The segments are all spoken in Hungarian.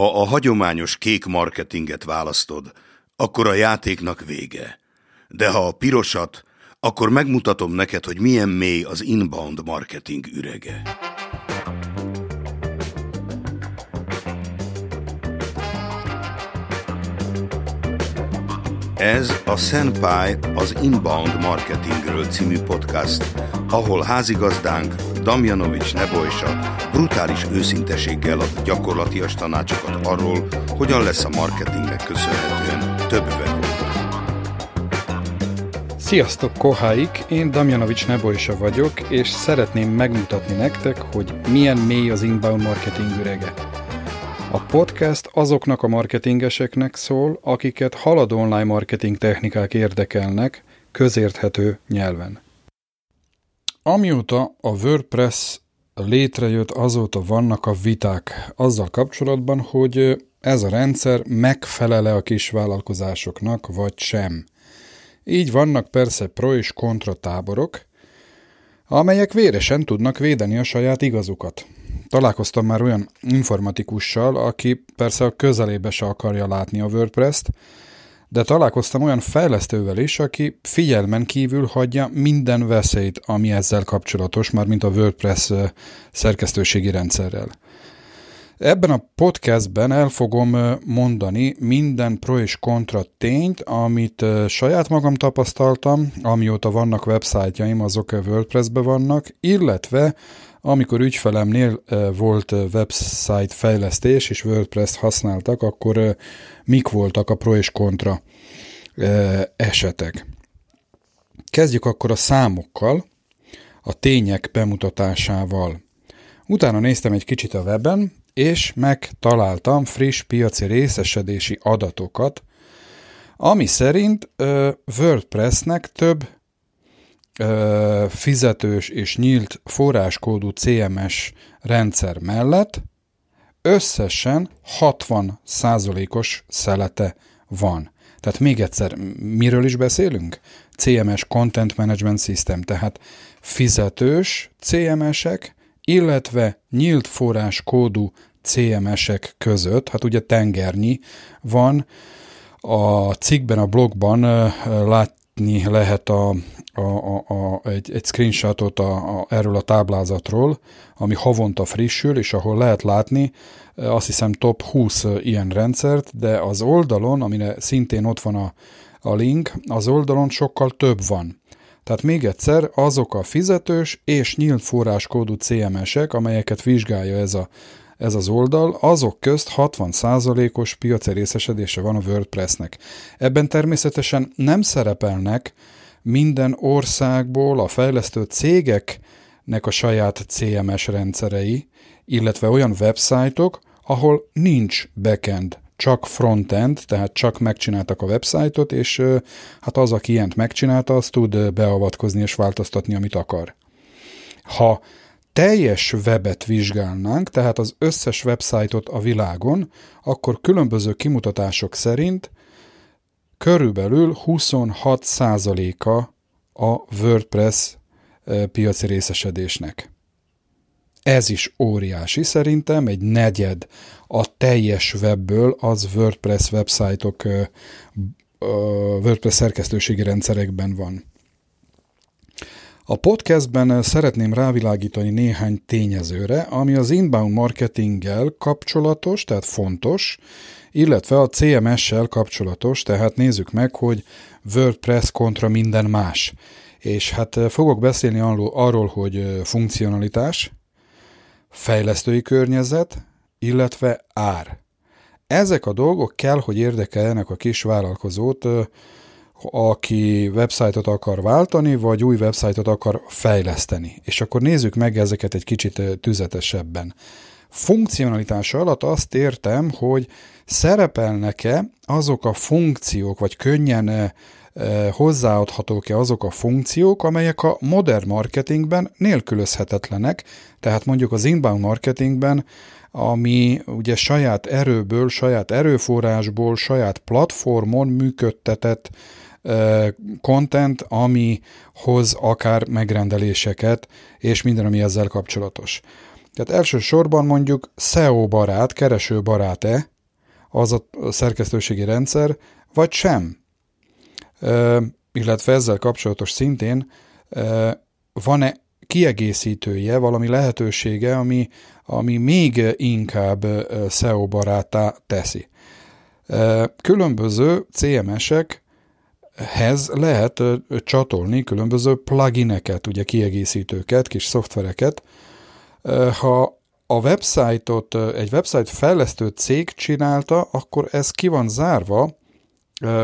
Ha a hagyományos kék marketinget választod, akkor a játéknak vége. De ha a pirosat, akkor megmutatom neked, hogy milyen mély az inbound marketing ürege. Ez a Senpai az Inbound Marketingről című podcast, ahol házigazdánk Damjanovics Nebojsa brutális őszinteséggel ad gyakorlatias tanácsokat arról, hogyan lesz a marketingnek köszönhetően több webon. Sziasztok, koháik! Én Damjanovics Nebojsa vagyok, és szeretném megmutatni nektek, hogy milyen mély az inbound marketing ürege. A podcast azoknak a marketingeseknek szól, akiket haladó online marketing technikák érdekelnek, közérthető nyelven. Amióta a WordPress létrejött, azóta vannak a viták azzal kapcsolatban, hogy ez a rendszer megfelele a kis vállalkozásoknak, vagy sem. Így vannak persze pro és kontra táborok, amelyek véresen tudnak védeni a saját igazukat. Találkoztam már olyan informatikussal, aki persze a közelébe se akarja látni a WordPress-t, de találkoztam olyan fejlesztővel is, aki figyelmen kívül hagyja minden veszélyt, ami ezzel kapcsolatos, már mint a WordPress szerkesztőségi rendszerrel. Ebben a podcastben el fogom mondani minden pro és kontra tényt, amit saját magam tapasztaltam, amióta vannak websájtjaim, azok WordPress-be vannak, illetve amikor ügyfelemnél volt website fejlesztés és WordPress használtak, akkor mik voltak a pro és kontra esetek. Kezdjük akkor a számokkal, a tények bemutatásával. Utána néztem egy kicsit a weben, és megtaláltam friss piaci részesedési adatokat, ami szerint WordPressnek több fizetős és nyílt forráskódú CMS rendszer mellett összesen 60 százalékos szelete van. Tehát még egyszer, miről is beszélünk? CMS Content Management System, tehát fizetős CMS-ek, illetve nyílt forráskódú CMS-ek között, hát ugye tengernyi van, a cikkben, a blogban látni lehet a, a, a, a, egy, egy screenshotot a, a, erről a táblázatról, ami havonta frissül, és ahol lehet látni, azt hiszem top 20 ilyen rendszert, de az oldalon, amire szintén ott van a, a link, az oldalon sokkal több van. Tehát még egyszer, azok a fizetős és nyílt forráskódú CMS-ek, amelyeket vizsgálja ez, a, ez az oldal, azok közt 60%-os piaci részesedése van a WordPressnek. Ebben természetesen nem szerepelnek minden országból a fejlesztő cégeknek a saját CMS rendszerei, illetve olyan websájtok, ahol nincs backend, csak frontend, tehát csak megcsináltak a websájtot, és hát az, aki ilyent megcsinálta, az tud beavatkozni és változtatni, amit akar. Ha teljes webet vizsgálnánk, tehát az összes websájtot a világon, akkor különböző kimutatások szerint körülbelül 26%-a a WordPress piaci részesedésnek. Ez is óriási szerintem, egy negyed a teljes webből az WordPress websájtok, WordPress szerkesztőségi rendszerekben van. A podcastben szeretném rávilágítani néhány tényezőre, ami az inbound marketinggel kapcsolatos, tehát fontos, illetve a CMS-sel kapcsolatos, tehát nézzük meg, hogy WordPress kontra minden más. És hát fogok beszélni arról, hogy funkcionalitás, fejlesztői környezet, illetve ár. Ezek a dolgok kell, hogy érdekeljenek a kis vállalkozót, aki websájtot akar váltani, vagy új websájtot akar fejleszteni. És akkor nézzük meg ezeket egy kicsit tüzetesebben. Funkcionalitása alatt azt értem, hogy szerepelnek-e azok a funkciók, vagy könnyen hozzáadhatók-e azok a funkciók, amelyek a modern marketingben nélkülözhetetlenek, tehát mondjuk az inbound marketingben, ami ugye saját erőből, saját erőforrásból, saját platformon működtetett content, ami hoz akár megrendeléseket, és minden, ami ezzel kapcsolatos. Tehát elsősorban mondjuk SEO barát, kereső barát-e az a szerkesztőségi rendszer, vagy sem. E, illetve ezzel kapcsolatos szintén van-e kiegészítője, valami lehetősége, ami, ami még inkább SEO barátá teszi. Különböző CMS-ekhez lehet csatolni különböző plugineket, ugye kiegészítőket, kis szoftvereket. Ha a website-ot egy website fejlesztő cég csinálta, akkor ez ki van zárva,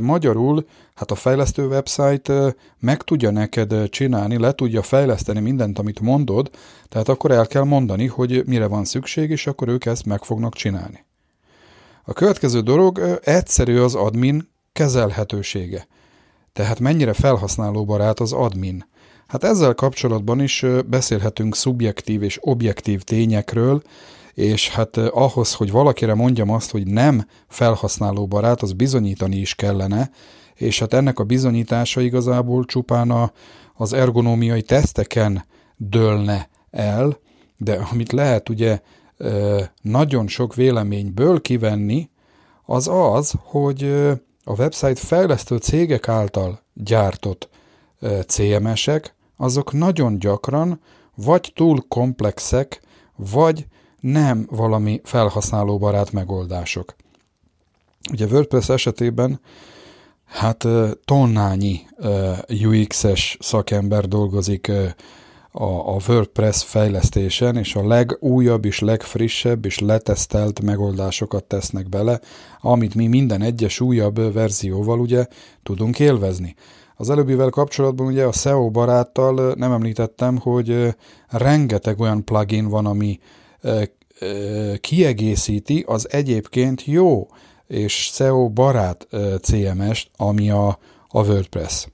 Magyarul, hát a fejlesztő website meg tudja neked csinálni, le tudja fejleszteni mindent, amit mondod, tehát akkor el kell mondani, hogy mire van szükség, és akkor ők ezt meg fognak csinálni. A következő dolog egyszerű az admin kezelhetősége. Tehát mennyire felhasználóbarát az admin. Hát ezzel kapcsolatban is beszélhetünk szubjektív és objektív tényekről, és hát ahhoz, hogy valakire mondjam azt, hogy nem felhasználóbarát, az bizonyítani is kellene, és hát ennek a bizonyítása igazából csupán a, az ergonómiai teszteken dőlne el, de amit lehet ugye nagyon sok véleményből kivenni, az az, hogy a website fejlesztő cégek által gyártott CMS-ek, azok nagyon gyakran vagy túl komplexek, vagy nem valami felhasználóbarát megoldások. Ugye WordPress esetében hát tonnányi UX-es szakember dolgozik a, a WordPress fejlesztésen, és a legújabb és legfrissebb és letesztelt megoldásokat tesznek bele, amit mi minden egyes újabb verzióval ugye tudunk élvezni. Az előbbivel kapcsolatban ugye a SEO baráttal nem említettem, hogy rengeteg olyan plugin van, ami kiegészíti az egyébként jó és SEO barát CMS-t, ami a, a WordPress.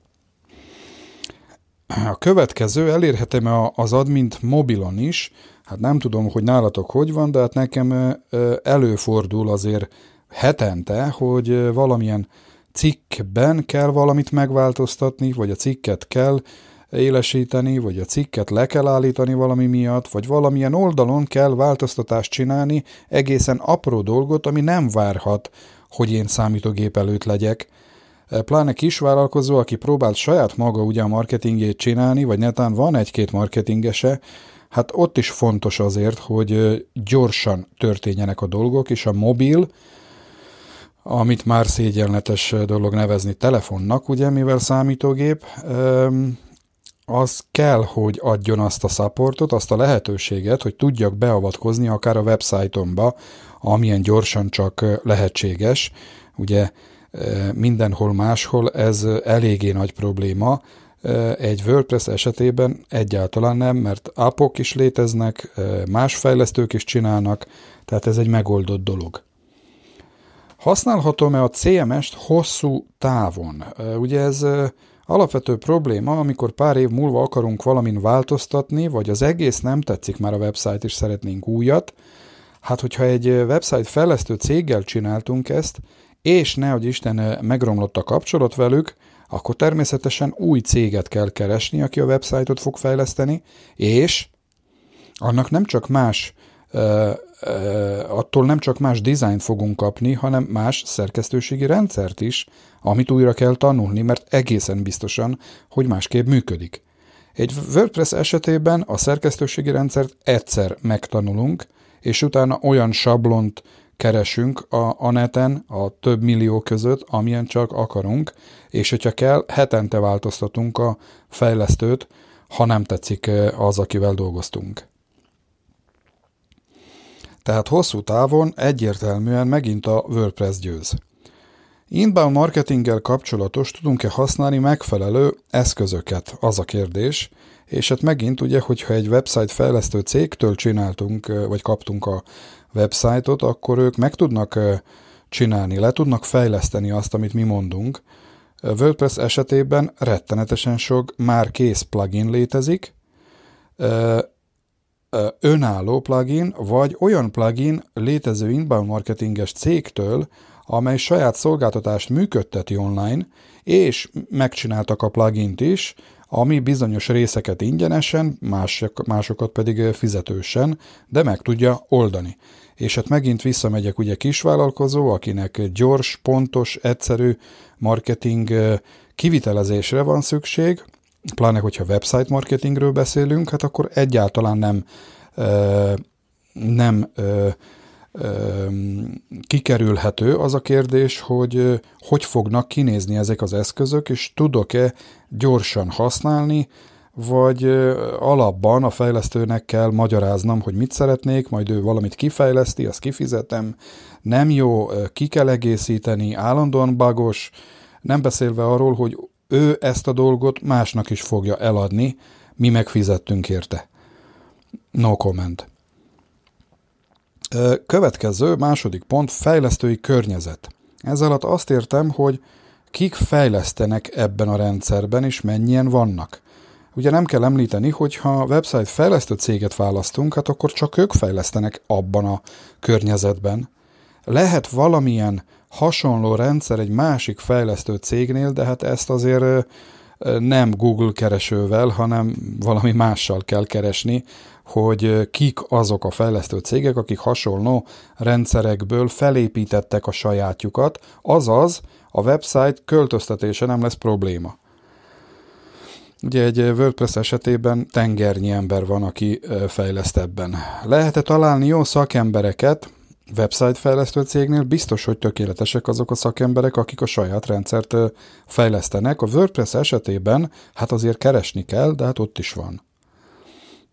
A következő, elérhetem az admint mobilon is, hát nem tudom, hogy nálatok hogy van, de hát nekem előfordul azért hetente, hogy valamilyen cikkben kell valamit megváltoztatni, vagy a cikket kell élesíteni, vagy a cikket le kell állítani valami miatt, vagy valamilyen oldalon kell változtatást csinálni, egészen apró dolgot, ami nem várhat, hogy én számítógép előtt legyek. Pláne kisvállalkozó, aki próbált saját maga ugye a marketingét csinálni, vagy netán van egy-két marketingese, hát ott is fontos azért, hogy gyorsan történjenek a dolgok, és a mobil, amit már szégyenletes dolog nevezni telefonnak, ugye, mivel számítógép, az kell, hogy adjon azt a supportot, azt a lehetőséget, hogy tudjak beavatkozni akár a websájtomba, amilyen gyorsan csak lehetséges. Ugye mindenhol máshol ez eléggé nagy probléma, egy WordPress esetében egyáltalán nem, mert appok is léteznek, más fejlesztők is csinálnak, tehát ez egy megoldott dolog. Használhatom-e a CMS-t hosszú távon? Ugye ez Alapvető probléma, amikor pár év múlva akarunk valamin változtatni, vagy az egész nem tetszik már a website, és szeretnénk újat, hát hogyha egy website fejlesztő céggel csináltunk ezt, és nehogy Isten megromlott a kapcsolat velük, akkor természetesen új céget kell keresni, aki a website-ot fog fejleszteni, és annak nem csak más attól nem csak más dizájnt fogunk kapni, hanem más szerkesztőségi rendszert is, amit újra kell tanulni, mert egészen biztosan, hogy másképp működik. Egy WordPress esetében a szerkesztőségi rendszert egyszer megtanulunk, és utána olyan sablont keresünk a, a neten a több millió között, amilyen csak akarunk, és hogyha kell, hetente változtatunk a fejlesztőt, ha nem tetszik az, akivel dolgoztunk. Tehát hosszú távon egyértelműen megint a WordPress győz. Inbound marketinggel kapcsolatos tudunk-e használni megfelelő eszközöket, az a kérdés, és hát megint ugye, hogyha egy website fejlesztő cégtől csináltunk, vagy kaptunk a website-ot, akkor ők meg tudnak csinálni, le tudnak fejleszteni azt, amit mi mondunk. WordPress esetében rettenetesen sok már kész plugin létezik, önálló plugin, vagy olyan plugin létező inbound marketinges cégtől, amely saját szolgáltatást működteti online, és megcsináltak a plugint is, ami bizonyos részeket ingyenesen, mások, másokat pedig fizetősen, de meg tudja oldani. És hát megint visszamegyek ugye kisvállalkozó, akinek gyors, pontos, egyszerű marketing kivitelezésre van szükség, pláne hogyha website marketingről beszélünk, hát akkor egyáltalán nem nem kikerülhető az a kérdés, hogy hogy fognak kinézni ezek az eszközök, és tudok-e gyorsan használni, vagy alapban a fejlesztőnek kell magyaráznom, hogy mit szeretnék, majd ő valamit kifejleszti, azt kifizetem, nem jó, ki kell egészíteni, állandóan bagos, nem beszélve arról, hogy ő ezt a dolgot másnak is fogja eladni, mi megfizettünk érte. No comment. Következő, második pont, fejlesztői környezet. Ez alatt azt értem, hogy kik fejlesztenek ebben a rendszerben, és mennyien vannak. Ugye nem kell említeni, hogy ha website fejlesztő céget választunk, hát akkor csak ők fejlesztenek abban a környezetben. Lehet valamilyen hasonló rendszer egy másik fejlesztő cégnél, de hát ezt azért nem Google keresővel, hanem valami mással kell keresni, hogy kik azok a fejlesztő cégek, akik hasonló rendszerekből felépítettek a sajátjukat, azaz a website költöztetése nem lesz probléma. Ugye egy WordPress esetében tengernyi ember van, aki fejleszt ebben. Lehet-e találni jó szakembereket website fejlesztő cégnél? Biztos, hogy tökéletesek azok a szakemberek, akik a saját rendszert fejlesztenek. A WordPress esetében hát azért keresni kell, de hát ott is van.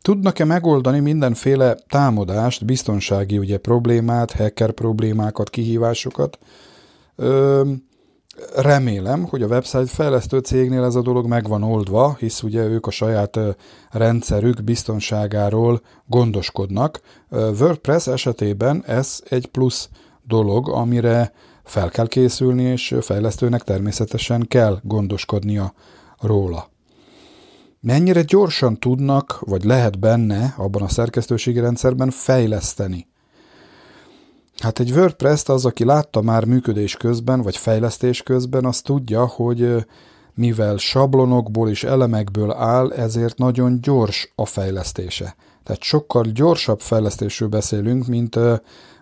Tudnak-e megoldani mindenféle támadást, biztonsági ugye problémát, hacker problémákat, kihívásokat? Ö, remélem, hogy a website fejlesztő cégnél ez a dolog meg van oldva, hisz ugye ők a saját rendszerük biztonságáról gondoskodnak. WordPress esetében ez egy plusz dolog, amire fel kell készülni, és fejlesztőnek természetesen kell gondoskodnia róla. Mennyire gyorsan tudnak, vagy lehet benne abban a szerkesztőségi rendszerben fejleszteni? Hát egy WordPress-t az, aki látta már működés közben, vagy fejlesztés közben, az tudja, hogy mivel sablonokból és elemekből áll, ezért nagyon gyors a fejlesztése. Tehát sokkal gyorsabb fejlesztésről beszélünk, mint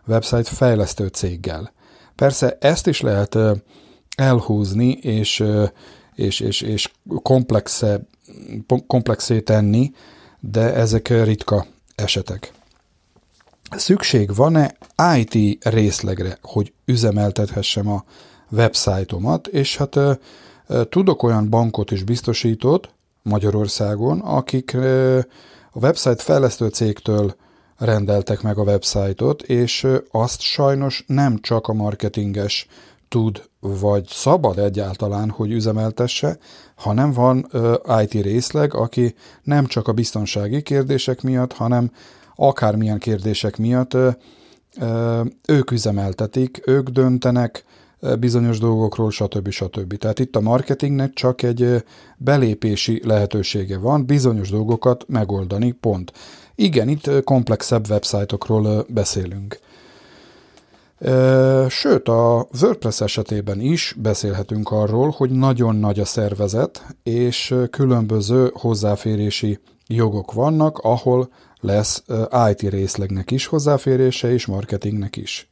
website fejlesztő céggel. Persze ezt is lehet elhúzni, és, és, és, és komplexe, komplexé tenni, de ezek ritka esetek. Szükség van-e IT részlegre, hogy üzemeltethessem a websájtomat, és hát tudok olyan bankot is biztosított Magyarországon, akik a website fejlesztő cégtől rendeltek meg a websájtot, és azt sajnos nem csak a marketinges tud, vagy szabad egyáltalán, hogy üzemeltesse, hanem van IT részleg, aki nem csak a biztonsági kérdések miatt, hanem akármilyen kérdések miatt ők üzemeltetik, ők döntenek bizonyos dolgokról, stb. stb. Tehát itt a marketingnek csak egy belépési lehetősége van, bizonyos dolgokat megoldani, pont. Igen, itt komplexebb websájtokról beszélünk. Sőt, a WordPress esetében is beszélhetünk arról, hogy nagyon nagy a szervezet, és különböző hozzáférési jogok vannak, ahol lesz IT részlegnek is hozzáférése, és marketingnek is.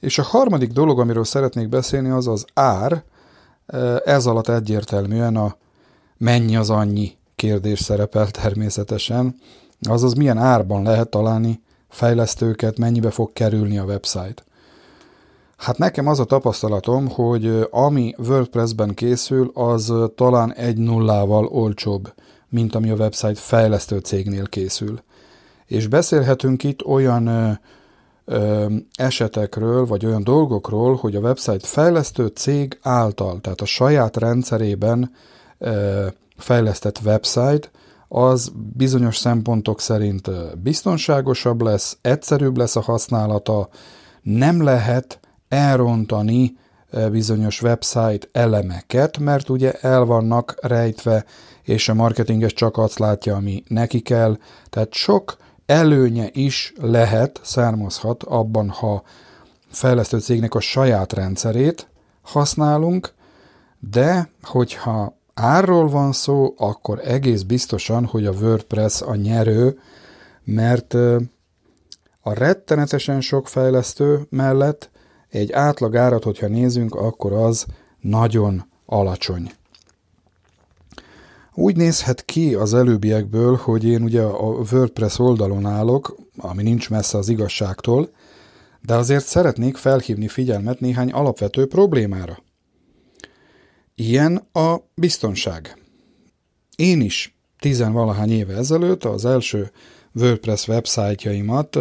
És a harmadik dolog, amiről szeretnék beszélni, az az ár. Ez alatt egyértelműen a mennyi az annyi kérdés szerepel természetesen, azaz milyen árban lehet találni fejlesztőket, mennyibe fog kerülni a website. Hát nekem az a tapasztalatom, hogy ami WordPress-ben készül, az talán egy nullával olcsóbb, mint ami a website fejlesztő cégnél készül. És beszélhetünk itt olyan ö, esetekről, vagy olyan dolgokról, hogy a website fejlesztő cég által, tehát a saját rendszerében ö, fejlesztett website, az bizonyos szempontok szerint biztonságosabb lesz, egyszerűbb lesz a használata, nem lehet elrontani bizonyos website elemeket, mert ugye el vannak rejtve, és a marketinges csak azt látja, ami neki kell. Tehát sok előnye is lehet, származhat abban, ha fejlesztő cégnek a saját rendszerét használunk, de hogyha árról van szó, akkor egész biztosan, hogy a WordPress a nyerő, mert a rettenetesen sok fejlesztő mellett egy átlag árat, hogyha nézünk, akkor az nagyon alacsony. Úgy nézhet ki az előbbiekből, hogy én ugye a WordPress oldalon állok, ami nincs messze az igazságtól, de azért szeretnék felhívni figyelmet néhány alapvető problémára. Ilyen a biztonság. Én is tizenvalahány éve ezelőtt az első WordPress websájtjaimat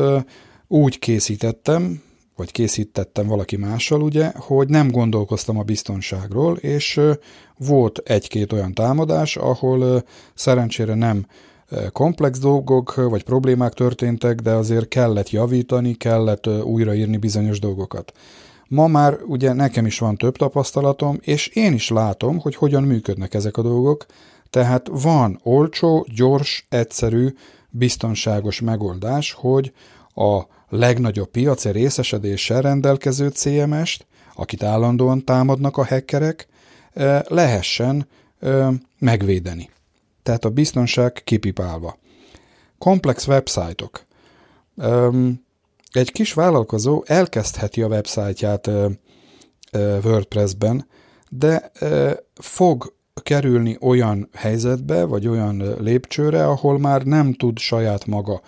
úgy készítettem, vagy készítettem valaki mással, ugye, hogy nem gondolkoztam a biztonságról, és volt egy-két olyan támadás, ahol szerencsére nem komplex dolgok vagy problémák történtek, de azért kellett javítani, kellett újraírni bizonyos dolgokat. Ma már ugye nekem is van több tapasztalatom, és én is látom, hogy hogyan működnek ezek a dolgok, tehát van olcsó, gyors, egyszerű, biztonságos megoldás, hogy a legnagyobb piaci részesedéssel rendelkező CMS-t, akit állandóan támadnak a hackerek, lehessen megvédeni. Tehát a biztonság kipipálva. Komplex websájtok. Egy kis vállalkozó elkezdheti a websájtját WordPress-ben, de fog kerülni olyan helyzetbe, vagy olyan lépcsőre, ahol már nem tud saját maga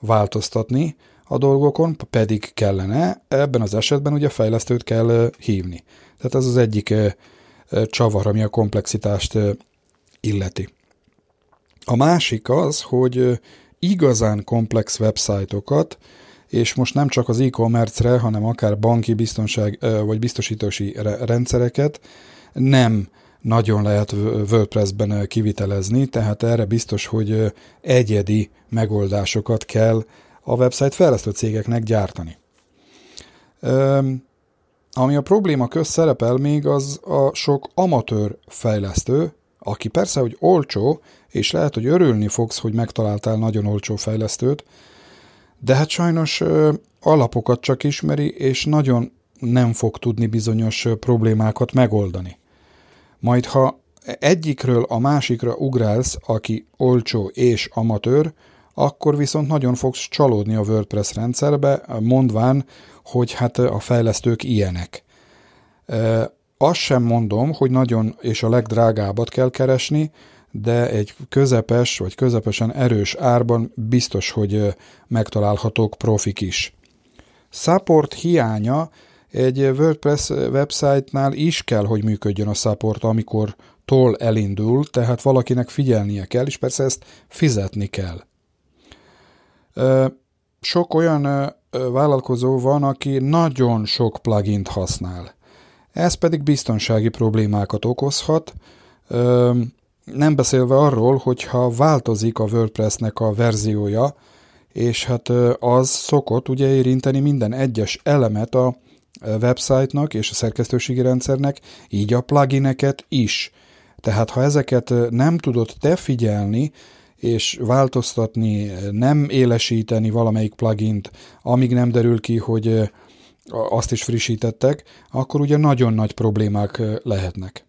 változtatni a dolgokon, pedig kellene. Ebben az esetben ugye fejlesztőt kell hívni. Tehát ez az egyik csavar, ami a komplexitást illeti. A másik az, hogy igazán komplex websájtokat, és most nem csak az e-commerce-re, hanem akár banki biztonság vagy biztosítási rendszereket nem nagyon lehet WordPress-ben kivitelezni, tehát erre biztos, hogy egyedi megoldásokat kell a website fejlesztő cégeknek gyártani. Ami a probléma köz szerepel még, az a sok amatőr fejlesztő, aki persze, hogy olcsó, és lehet, hogy örülni fogsz, hogy megtaláltál nagyon olcsó fejlesztőt, de hát sajnos alapokat csak ismeri, és nagyon nem fog tudni bizonyos problémákat megoldani. Majd ha egyikről a másikra ugrálsz, aki olcsó és amatőr, akkor viszont nagyon fogsz csalódni a WordPress rendszerbe, mondván, hogy hát a fejlesztők ilyenek. Azt sem mondom, hogy nagyon és a legdrágábbat kell keresni, de egy közepes vagy közepesen erős árban biztos, hogy megtalálhatók profik is. Support hiánya egy WordPress website-nál is kell, hogy működjön a support, amikor toll elindul, tehát valakinek figyelnie kell, és persze ezt fizetni kell. Sok olyan vállalkozó van, aki nagyon sok plugint használ. Ez pedig biztonsági problémákat okozhat, nem beszélve arról, hogyha változik a WordPressnek a verziója, és hát az szokott ugye érinteni minden egyes elemet a website-nak és a szerkesztőségi rendszernek, így a plugineket is. Tehát ha ezeket nem tudod te figyelni, és változtatni, nem élesíteni valamelyik plugint, amíg nem derül ki, hogy azt is frissítettek, akkor ugye nagyon nagy problémák lehetnek.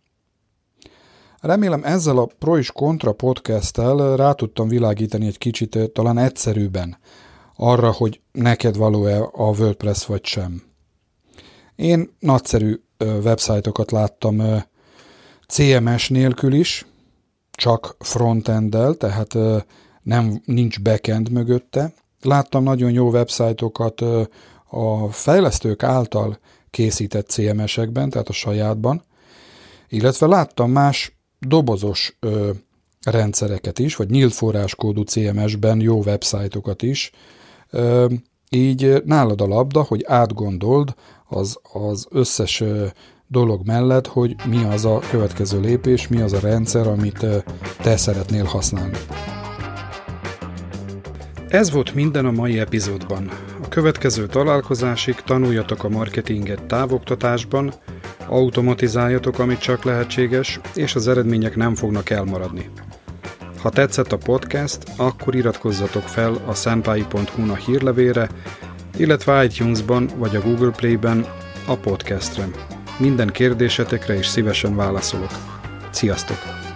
Remélem ezzel a Pro és Contra podcasttel rá tudtam világítani egy kicsit talán egyszerűbben arra, hogy neked való-e a WordPress vagy sem. Én nagyszerű websájtokat láttam CMS nélkül is, csak frontenddel, tehát nem nincs backend mögötte. Láttam nagyon jó websájtokat a fejlesztők által készített CMS-ekben, tehát a sajátban, illetve láttam más dobozos ö, rendszereket is, vagy nyílt forráskódú CMS-ben jó websájtokat is, ö, így nálad a labda, hogy átgondold az, az összes ö, dolog mellett, hogy mi az a következő lépés, mi az a rendszer, amit te szeretnél használni. Ez volt minden a mai epizódban. A következő találkozásig tanuljatok a marketinget távoktatásban, automatizáljatok, amit csak lehetséges, és az eredmények nem fognak elmaradni. Ha tetszett a podcast, akkor iratkozzatok fel a szenpai.hu-na hírlevére, illetve iTunes-ban vagy a Google Play-ben a podcastre. Minden kérdésetekre is szívesen válaszolok. Sziasztok!